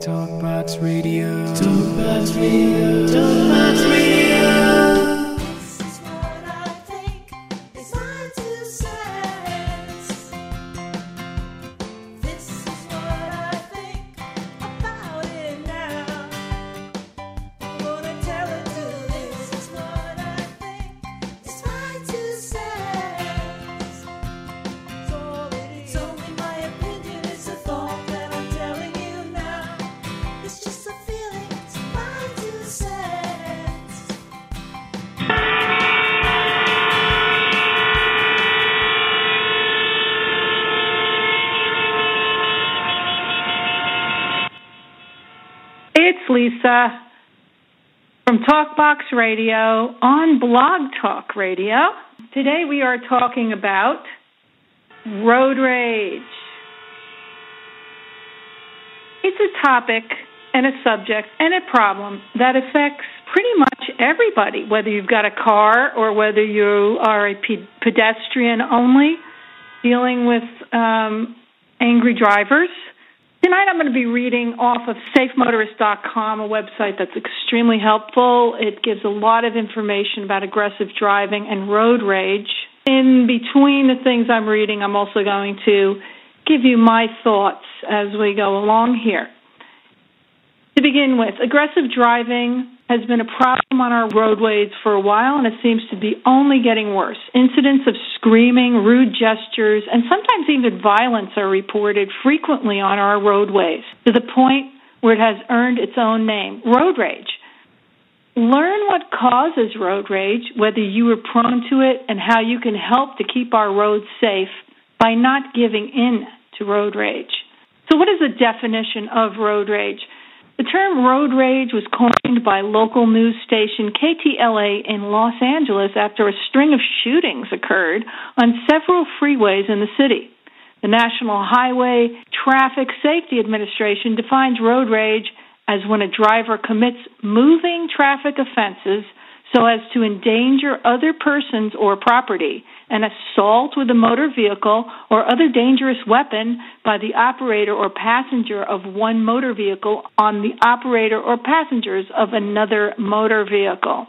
Talkbox Radio. Talkbox Radio. Talkbox Radio. Lisa from Talkbox Radio on Blog Talk Radio. Today we are talking about road rage. It's a topic and a subject and a problem that affects pretty much everybody, whether you've got a car or whether you are a pe- pedestrian only dealing with um, angry drivers. Tonight I'm going to be reading off of safemotorist.com, a website that's extremely helpful. It gives a lot of information about aggressive driving and road rage. In between the things I'm reading, I'm also going to give you my thoughts as we go along here. To begin with, aggressive driving has been a problem on our roadways for a while, and it seems to be only getting worse. Incidents of screaming, rude gestures, and sometimes even violence are reported frequently on our roadways to the point where it has earned its own name road rage. Learn what causes road rage, whether you are prone to it, and how you can help to keep our roads safe by not giving in to road rage. So, what is the definition of road rage? The term road rage was coined by local news station KTLA in Los Angeles after a string of shootings occurred on several freeways in the city. The National Highway Traffic Safety Administration defines road rage as when a driver commits moving traffic offenses so as to endanger other persons or property, an assault with a motor vehicle or other dangerous weapon by the operator or passenger of one motor vehicle on the operator or passengers of another motor vehicle.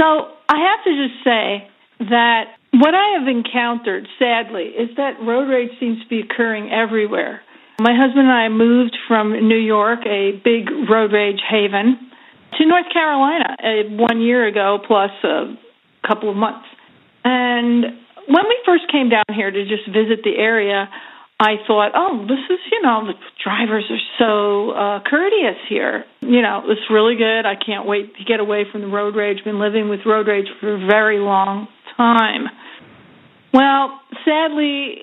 So I have to just say that what I have encountered, sadly, is that road rage seems to be occurring everywhere. My husband and I moved from New York, a big road rage haven, to North Carolina uh, one year ago, plus a couple of months. And when we first came down here to just visit the area, I thought, oh, this is, you know, the drivers are so uh, courteous here. You know, it's really good. I can't wait to get away from the road rage. Been living with road rage for a very long time. Well, sadly,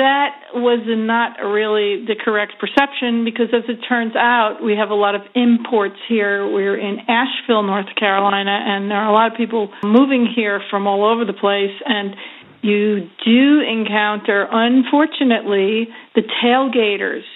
that was not really the correct perception because, as it turns out, we have a lot of imports here. We're in Asheville, North Carolina, and there are a lot of people moving here from all over the place. And you do encounter, unfortunately, the tailgaters.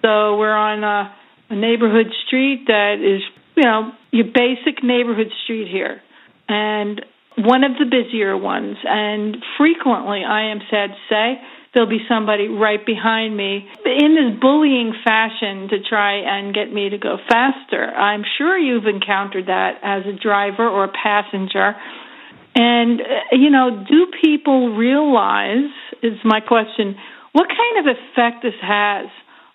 So we're on a, a neighborhood street that is, you know, your basic neighborhood street here. And one of the busier ones, and frequently, I am sad to say, there'll be somebody right behind me in this bullying fashion to try and get me to go faster. I'm sure you've encountered that as a driver or a passenger. And, uh, you know, do people realize, is my question, what kind of effect this has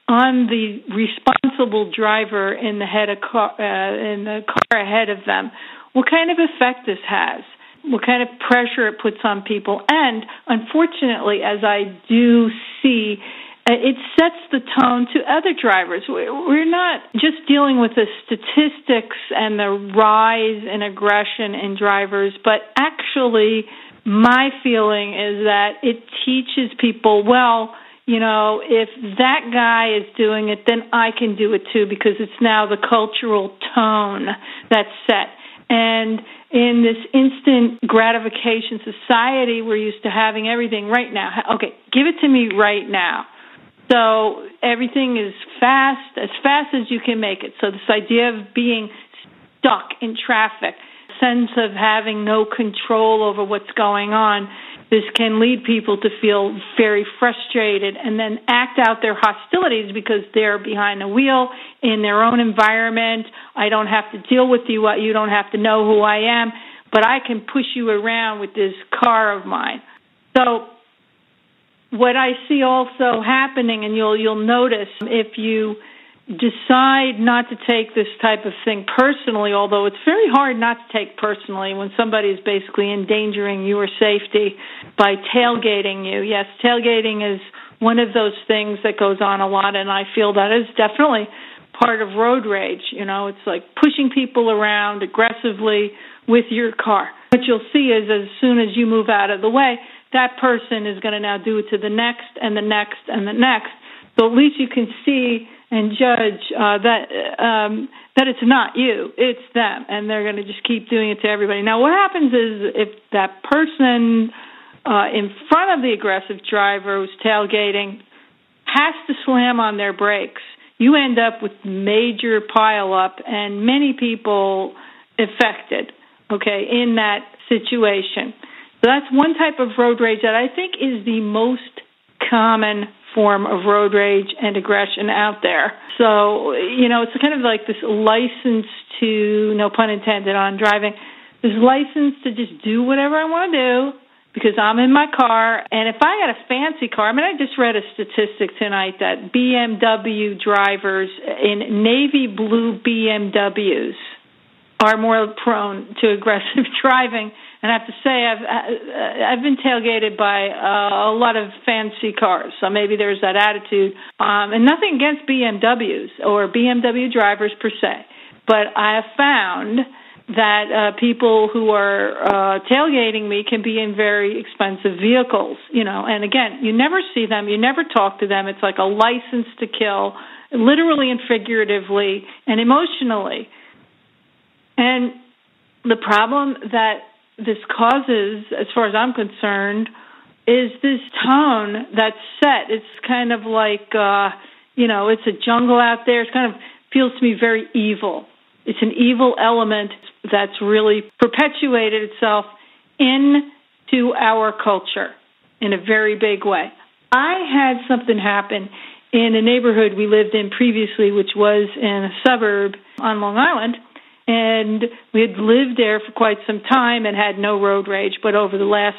on the responsible driver in the head of car, uh, in the car ahead of them? What kind of effect this has? What kind of pressure it puts on people. And unfortunately, as I do see, uh, it sets the tone to other drivers. We're not just dealing with the statistics and the rise in aggression in drivers, but actually, my feeling is that it teaches people well, you know, if that guy is doing it, then I can do it too because it's now the cultural tone that's set. And in this instant gratification society, we're used to having everything right now. Okay, give it to me right now. So everything is fast, as fast as you can make it. So this idea of being stuck in traffic, sense of having no control over what's going on, this can lead people to feel very frustrated and then act out their hostilities because they're behind the wheel in their own environment. I don't have to deal with you. You don't have to know who I am, but I can push you around with this car of mine. So what I see also happening, and you'll you'll notice if you decide not to take this type of thing personally, although it's very hard not to take personally when somebody is basically endangering your safety by tailgating you. Yes, tailgating is one of those things that goes on a lot, and I feel that is definitely part of road rage. You know, it's like pushing people around aggressively with your car. What you'll see is as soon as you move out of the way, that person is going to now do it to the next and the next and the next. So at least you can see and judge uh, that um, that it's not you, it's them, and they're going to just keep doing it to everybody. Now, what happens is if that person uh, in front of the aggressive driver who's tailgating has to slam on their brakes, you end up with major pileup and many people affected. Okay, in that situation. So that's one type of road rage that I think is the most common form of road rage and aggression out there. So, you know, it's kind of like this license to, no pun intended on driving, this license to just do whatever I want to do because I'm in my car. And if I got a fancy car, I mean, I just read a statistic tonight that BMW drivers in navy blue BMWs are more prone to aggressive driving and I have to say I've I've been tailgated by uh, a lot of fancy cars, so maybe there's that attitude. Um, and nothing against BMWs or BMW drivers per se, but I have found that uh, people who are uh, tailgating me can be in very expensive vehicles, you know. And again, you never see them, you never talk to them. It's like a license to kill, literally and figuratively and emotionally. And the problem that this causes, as far as I'm concerned, is this tone that's set. It's kind of like, uh, you know, it's a jungle out there. It kind of feels to me very evil. It's an evil element that's really perpetuated itself into our culture in a very big way. I had something happen in a neighborhood we lived in previously, which was in a suburb on Long Island and we had lived there for quite some time and had no road rage. But over the last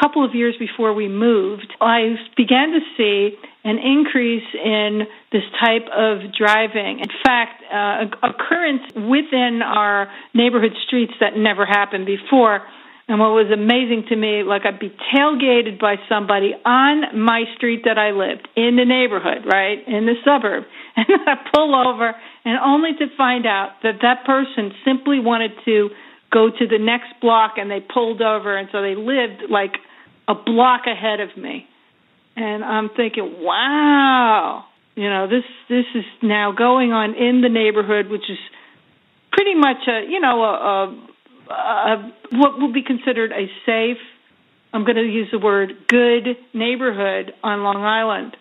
couple of years before we moved, I began to see an increase in this type of driving. In fact, uh, occurrence within our neighborhood streets that never happened before. And what was amazing to me, like I'd be tailgated by somebody on my street that I lived in the neighborhood, right, in the suburb, and I pull over, and only to find out that that person simply wanted to go to the next block, and they pulled over, and so they lived like a block ahead of me, and I'm thinking, wow, you know, this this is now going on in the neighborhood, which is pretty much a you know a, a uh, what will be considered a safe, I'm going to use the word good neighborhood on Long Island.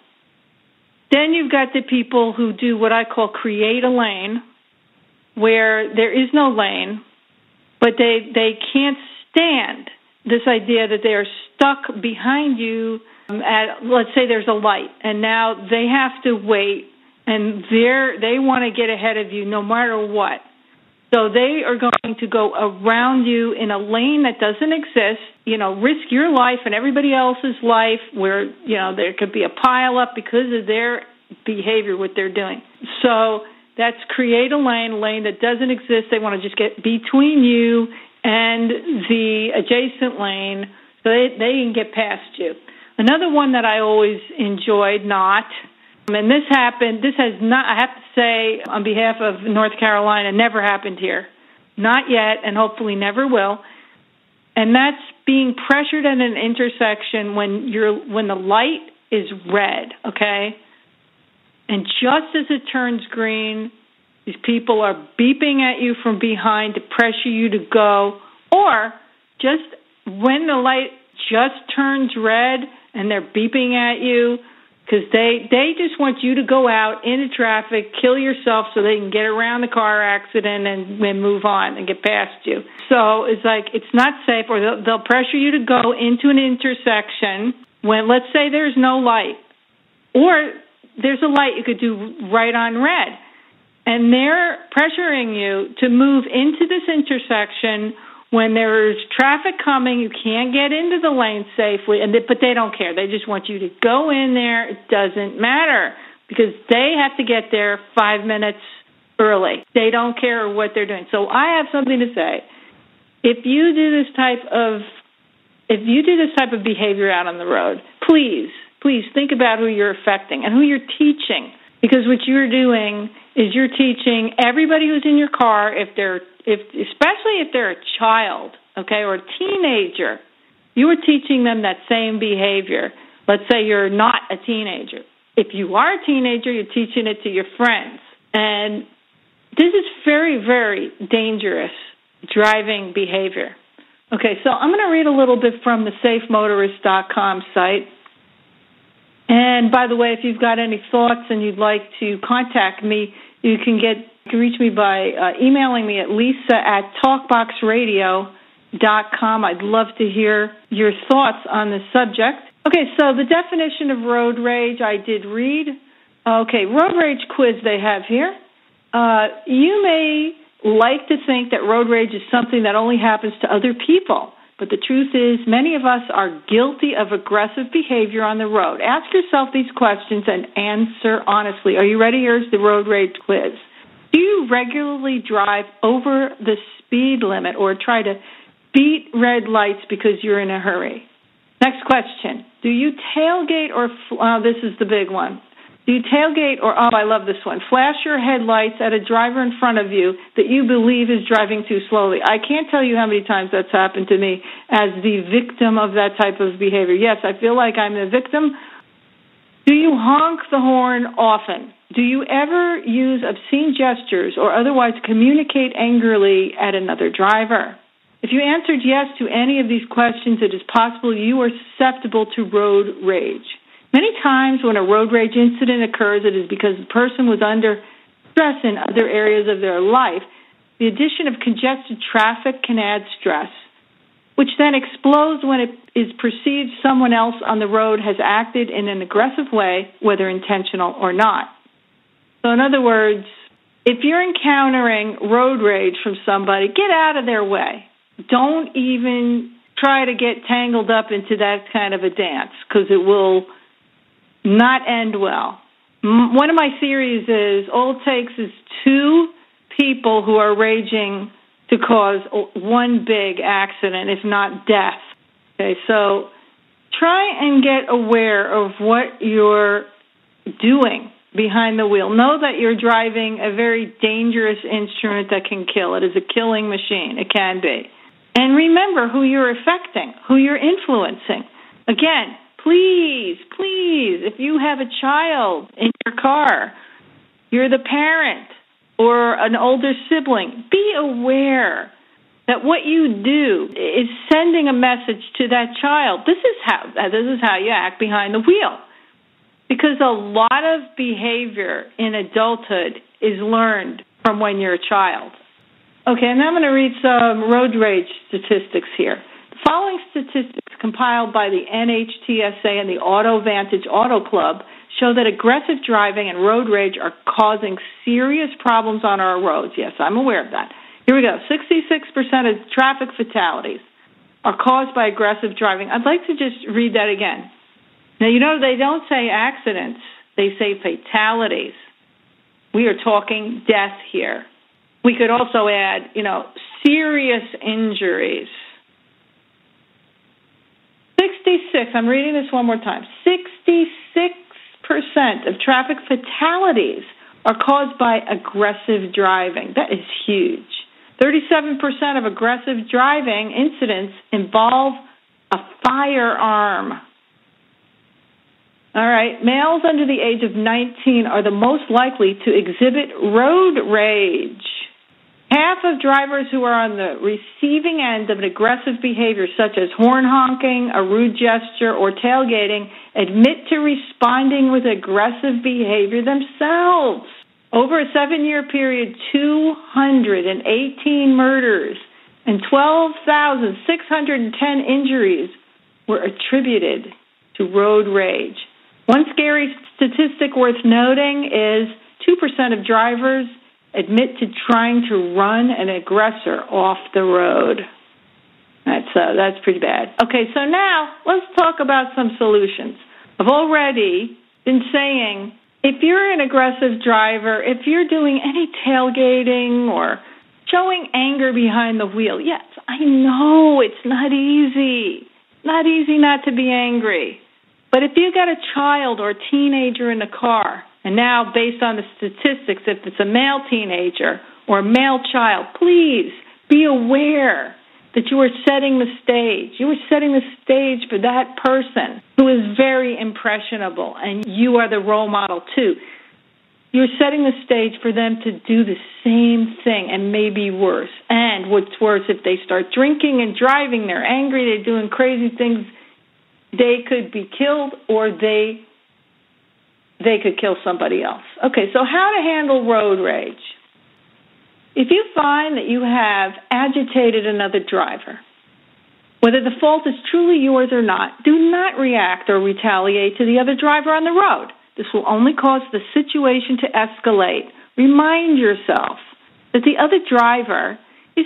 Then you've got the people who do what I call create a lane, where there is no lane, but they they can't stand this idea that they are stuck behind you at let's say there's a light and now they have to wait and they're they want to get ahead of you no matter what so they are going to go around you in a lane that doesn't exist, you know, risk your life and everybody else's life where, you know, there could be a pile up because of their behavior, what they're doing. So that's create a lane, a lane that doesn't exist. They want to just get between you and the adjacent lane so they, they can get past you. Another one that I always enjoyed, not, and this happened, this has not, I have to say, on behalf of North Carolina, never happened here. Not yet, and hopefully never will. And that's being pressured at an intersection when you're when the light is red, okay? And just as it turns green, these people are beeping at you from behind to pressure you to go, or just when the light just turns red and they're beeping at you because they they just want you to go out into traffic, kill yourself so they can get around the car accident and, and move on and get past you. So it's like it's not safe, or they'll, they'll pressure you to go into an intersection when let's say there's no light, or there's a light you could do right on red, and they're pressuring you to move into this intersection when there's traffic coming, you can't get into the lane safely, and they, but they don't care. They just want you to go in there. It doesn't matter because they have to get there five minutes early. They don't care what they're doing. So I have something to say. If you do this type of if you do this type of behavior out on the road, please, please think about who you're affecting and who you're teaching. Because what you're doing is you're teaching everybody who's in your car, if they're if especially if they're a child, okay, or a teenager, you are teaching them that same behavior. Let's say you're not a teenager. If you are a teenager, you're teaching it to your friends. And this is very, very dangerous driving behavior. Okay, so I'm going to read a little bit from the safemotorist.com site. And by the way, if you've got any thoughts and you'd like to contact me, you can get you can reach me by uh, emailing me at lisa at talkboxradio.com. I'd love to hear your thoughts on the subject. Okay, so the definition of road rage I did read. Okay, road rage quiz they have here. Uh, you may like to think that road rage is something that only happens to other people. But the truth is, many of us are guilty of aggressive behavior on the road. Ask yourself these questions and answer honestly. Are you ready? Here's the road rage quiz. Do you regularly drive over the speed limit or try to beat red lights because you're in a hurry? Next question. Do you tailgate or, uh, this is the big one. Do you tailgate or, oh, I love this one, flash your headlights at a driver in front of you that you believe is driving too slowly? I can't tell you how many times that's happened to me as the victim of that type of behavior. Yes, I feel like I'm the victim. Do you honk the horn often? Do you ever use obscene gestures or otherwise communicate angrily at another driver? If you answered yes to any of these questions, it is possible you are susceptible to road rage. Many times when a road rage incident occurs, it is because the person was under stress in other areas of their life. The addition of congested traffic can add stress, which then explodes when it is perceived someone else on the road has acted in an aggressive way, whether intentional or not. So, in other words, if you're encountering road rage from somebody, get out of their way. Don't even try to get tangled up into that kind of a dance because it will not end well. One of my theories is all it takes is two people who are raging to cause one big accident, if not death. Okay, so try and get aware of what you're doing behind the wheel. Know that you're driving a very dangerous instrument that can kill. It is a killing machine. It can be. And remember who you're affecting, who you're influencing. Again, please, please, if you have a child in your car, you're the parent or an older sibling, be aware that what you do is sending a message to that child. This is how this is how you act behind the wheel. Because a lot of behavior in adulthood is learned from when you're a child. Okay, and I'm going to read some road rage statistics here. The following statistics compiled by the NHTSA and the Auto Vantage Auto Club show that aggressive driving and road rage are causing serious problems on our roads. Yes, I'm aware of that. Here we go. 66% of traffic fatalities are caused by aggressive driving. I'd like to just read that again. Now, you know, they don't say accidents, they say fatalities. We are talking death here. We could also add, you know, serious injuries. 66, I'm reading this one more time. 66% of traffic fatalities are caused by aggressive driving. That is huge. 37% of aggressive driving incidents involve a firearm. All right. Males under the age of 19 are the most likely to exhibit road rage. Half of drivers who are on the receiving end of an aggressive behavior, such as horn honking, a rude gesture, or tailgating, admit to responding with aggressive behavior themselves. Over a seven year period, 218 murders and 12,610 injuries were attributed to road rage. One scary statistic worth noting is 2% of drivers admit to trying to run an aggressor off the road. That's uh, that's pretty bad. Okay, so now let's talk about some solutions. I've already been saying if you're an aggressive driver, if you're doing any tailgating or showing anger behind the wheel, yes, I know it's not easy. Not easy not to be angry. But if you've got a child or a teenager in the car, and now based on the statistics, if it's a male teenager or a male child, please be aware that you are setting the stage. You are setting the stage for that person who is very impressionable, and you are the role model too. You're setting the stage for them to do the same thing and maybe worse. And what's worse, if they start drinking and driving, they're angry, they're doing crazy things, they could be killed or they they could kill somebody else. Okay, so how to handle road rage. If you find that you have agitated another driver, whether the fault is truly yours or not, do not react or retaliate to the other driver on the road. This will only cause the situation to escalate. Remind yourself that the other driver is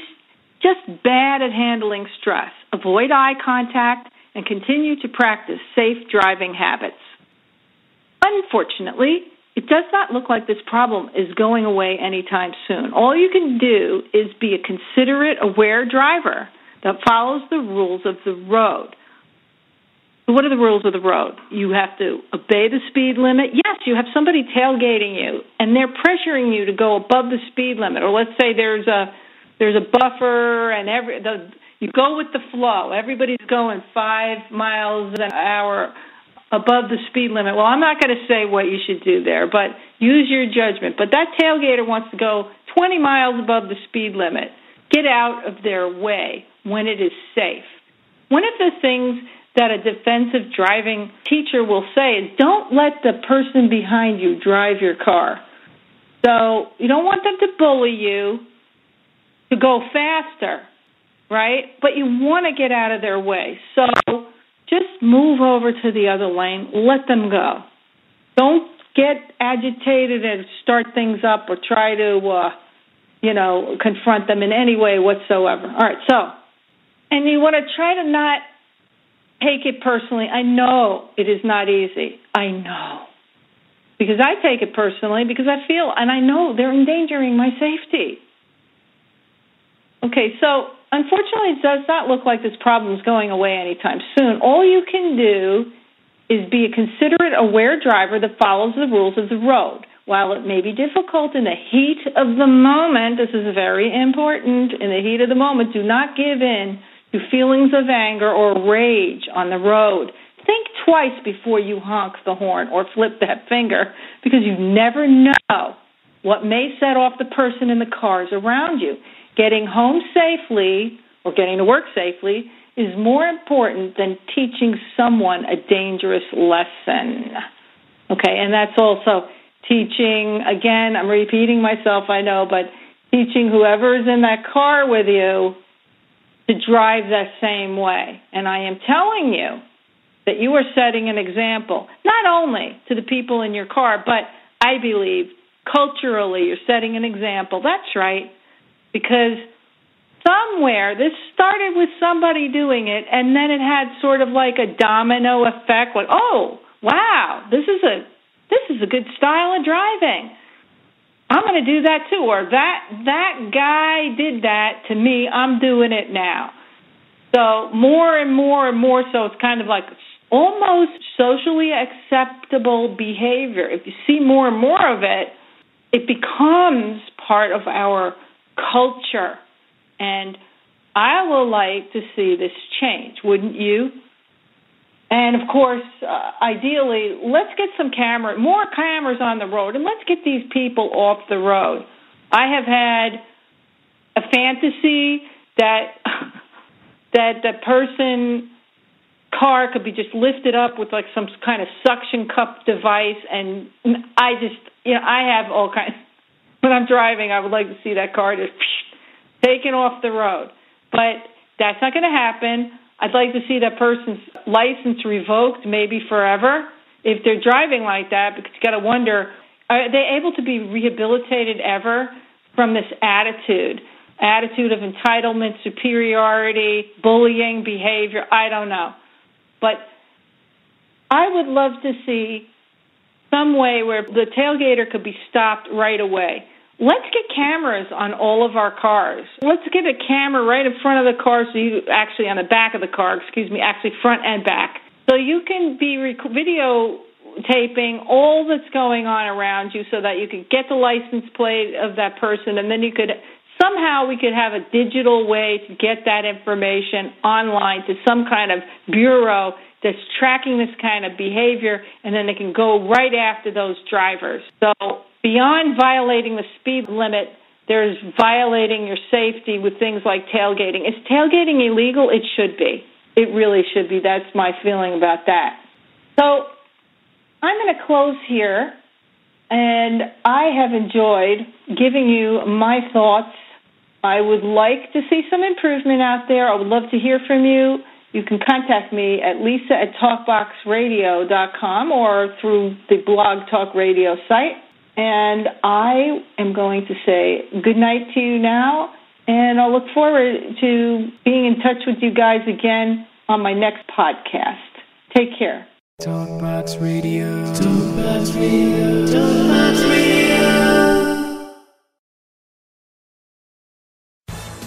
just bad at handling stress. Avoid eye contact and continue to practice safe driving habits. Unfortunately, it does not look like this problem is going away anytime soon. All you can do is be a considerate, aware driver that follows the rules of the road. What are the rules of the road? You have to obey the speed limit. Yes, you have somebody tailgating you and they're pressuring you to go above the speed limit. Or let's say there's a there's a buffer and every the you go with the flow. Everybody's going 5 miles an hour above the speed limit. Well, I'm not going to say what you should do there, but use your judgment. But that tailgater wants to go 20 miles above the speed limit. Get out of their way when it is safe. One of the things that a defensive driving teacher will say is don't let the person behind you drive your car. So you don't want them to bully you to go faster, right? But you want to get out of their way. So just move over to the other lane, let them go. Don't get agitated and start things up or try to, uh, you know, confront them in any way whatsoever. All right, so, and you want to try to not take it personally. I know it is not easy. I know. Because I take it personally because I feel and I know they're endangering my safety. Okay, so unfortunately, it does not look like this problem is going away anytime soon. All you can do is be a considerate, aware driver that follows the rules of the road. While it may be difficult in the heat of the moment, this is very important. In the heat of the moment, do not give in to feelings of anger or rage on the road. Think twice before you honk the horn or flip that finger because you never know what may set off the person in the cars around you. Getting home safely or getting to work safely is more important than teaching someone a dangerous lesson. Okay, and that's also teaching, again, I'm repeating myself, I know, but teaching whoever is in that car with you to drive that same way. And I am telling you that you are setting an example, not only to the people in your car, but I believe culturally you're setting an example. That's right because somewhere this started with somebody doing it and then it had sort of like a domino effect like oh wow this is a this is a good style of driving. I'm going to do that too or that that guy did that to me i'm doing it now. So more and more and more so it's kind of like almost socially acceptable behavior. If you see more and more of it it becomes part of our culture. And I would like to see this change, wouldn't you? And of course, uh, ideally, let's get some camera, more cameras on the road, and let's get these people off the road. I have had a fantasy that that the person car could be just lifted up with like some kind of suction cup device, and I just, you know, I have all kinds. When I'm driving, I would like to see that car just taken off the road, but that's not going to happen. I'd like to see that person's license revoked, maybe forever, if they're driving like that, because you got to wonder are they able to be rehabilitated ever from this attitude? Attitude of entitlement, superiority, bullying behavior, I don't know. But I would love to see some way where the tailgater could be stopped right away. Let's get cameras on all of our cars. Let's get a camera right in front of the car, so you actually on the back of the car, excuse me, actually front and back, so you can be rec- videotaping all that's going on around you, so that you could get the license plate of that person, and then you could somehow we could have a digital way to get that information online to some kind of bureau that's tracking this kind of behavior, and then they can go right after those drivers. So beyond violating the speed limit, there's violating your safety with things like tailgating. Is tailgating illegal? It should be. It really should be. That's my feeling about that. So I'm going to close here, and I have enjoyed giving you my thoughts. I would like to see some improvement out there. I would love to hear from you. You can contact me at lisa at talkboxradio.com or through the blog talk radio site. And I am going to say good night to you now, and I'll look forward to being in touch with you guys again on my next podcast. Take care. Talkbox Radio. Talkbox Radio. Talkbox Radio.